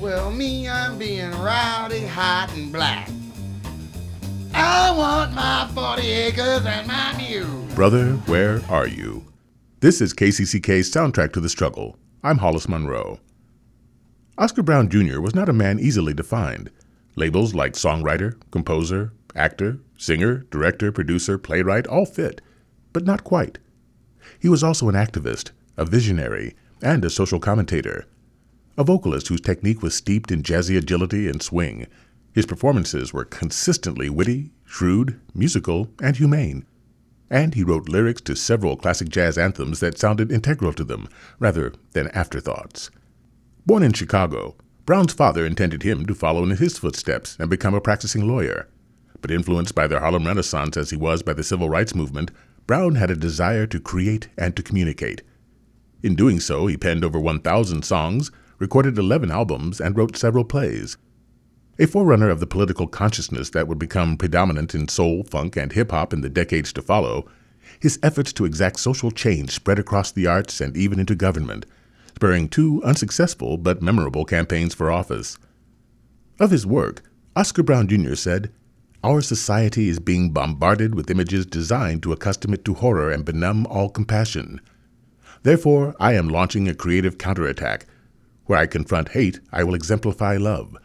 Well, me, I'm being rowdy, hot, and black. I want my 40 acres and my mule. Brother, where are you? This is KCCK's soundtrack to the struggle. I'm Hollis Monroe. Oscar Brown Jr. was not a man easily defined. Labels like songwriter, composer, actor, singer, director, producer, playwright all fit, but not quite. He was also an activist, a visionary, and a social commentator. A vocalist whose technique was steeped in jazzy agility and swing. His performances were consistently witty, shrewd, musical, and humane. And he wrote lyrics to several classic jazz anthems that sounded integral to them, rather than afterthoughts. Born in Chicago, Brown's father intended him to follow in his footsteps and become a practicing lawyer. But influenced by the Harlem Renaissance as he was by the civil rights movement, Brown had a desire to create and to communicate. In doing so, he penned over 1,000 songs, recorded 11 albums, and wrote several plays. A forerunner of the political consciousness that would become predominant in soul, funk, and hip hop in the decades to follow, his efforts to exact social change spread across the arts and even into government, spurring two unsuccessful but memorable campaigns for office. Of his work, Oscar Brown Jr. said, Our society is being bombarded with images designed to accustom it to horror and benumb all compassion. Therefore, I am launching a creative counterattack. Where I confront hate, I will exemplify love.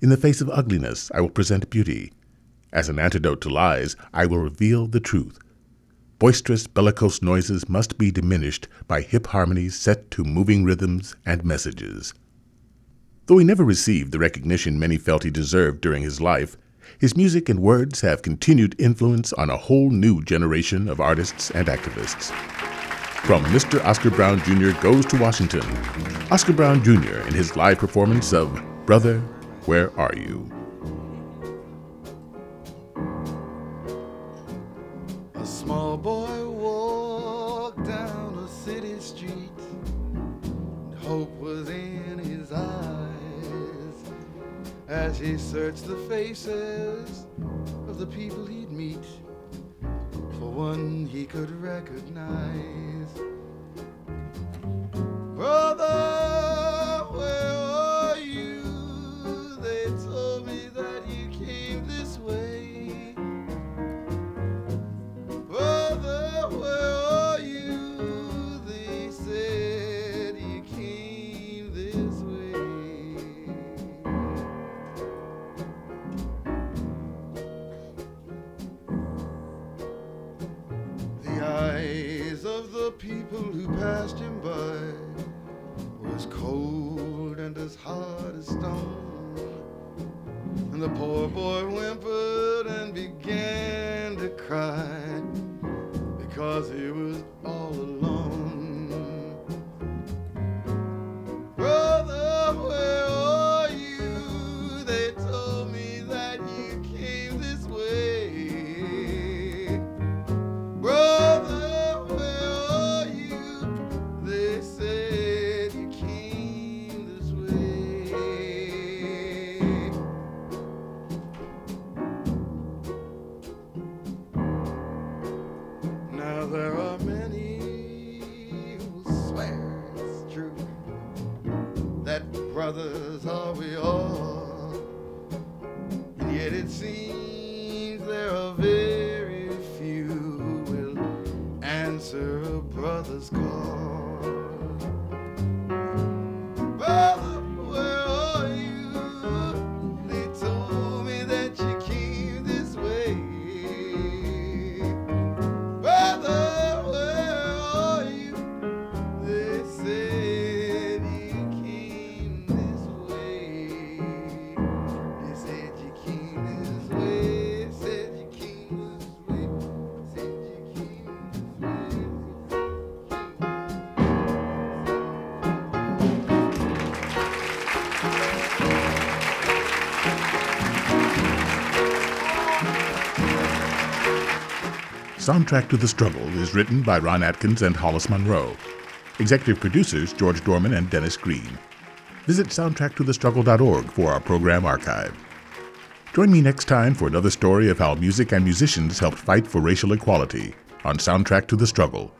In the face of ugliness, I will present beauty. As an antidote to lies, I will reveal the truth. Boisterous, bellicose noises must be diminished by hip harmonies set to moving rhythms and messages. Though he never received the recognition many felt he deserved during his life, his music and words have continued influence on a whole new generation of artists and activists. From Mr. Oscar Brown Jr. Goes to Washington, Oscar Brown Jr. in his live performance of Brother, Where Are You? A small boy walked down a city street. Hope was in his eyes as he searched the faces of the people he'd meet. One he could recognize. Passed him by was cold and as hard as stone. And the poor boy whimpered and began to cry because he was all alone. There are many who swear it's true that brothers are we all, and yet it seems there are very few who will answer a brother's call. Soundtrack to the Struggle is written by Ron Atkins and Hollis Monroe. Executive producers George Dorman and Dennis Green. Visit soundtracktothestruggle.org for our program archive. Join me next time for another story of how music and musicians helped fight for racial equality on Soundtrack to the Struggle,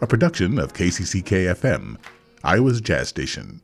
a production of KCCK FM, Iowa's Jazz Station.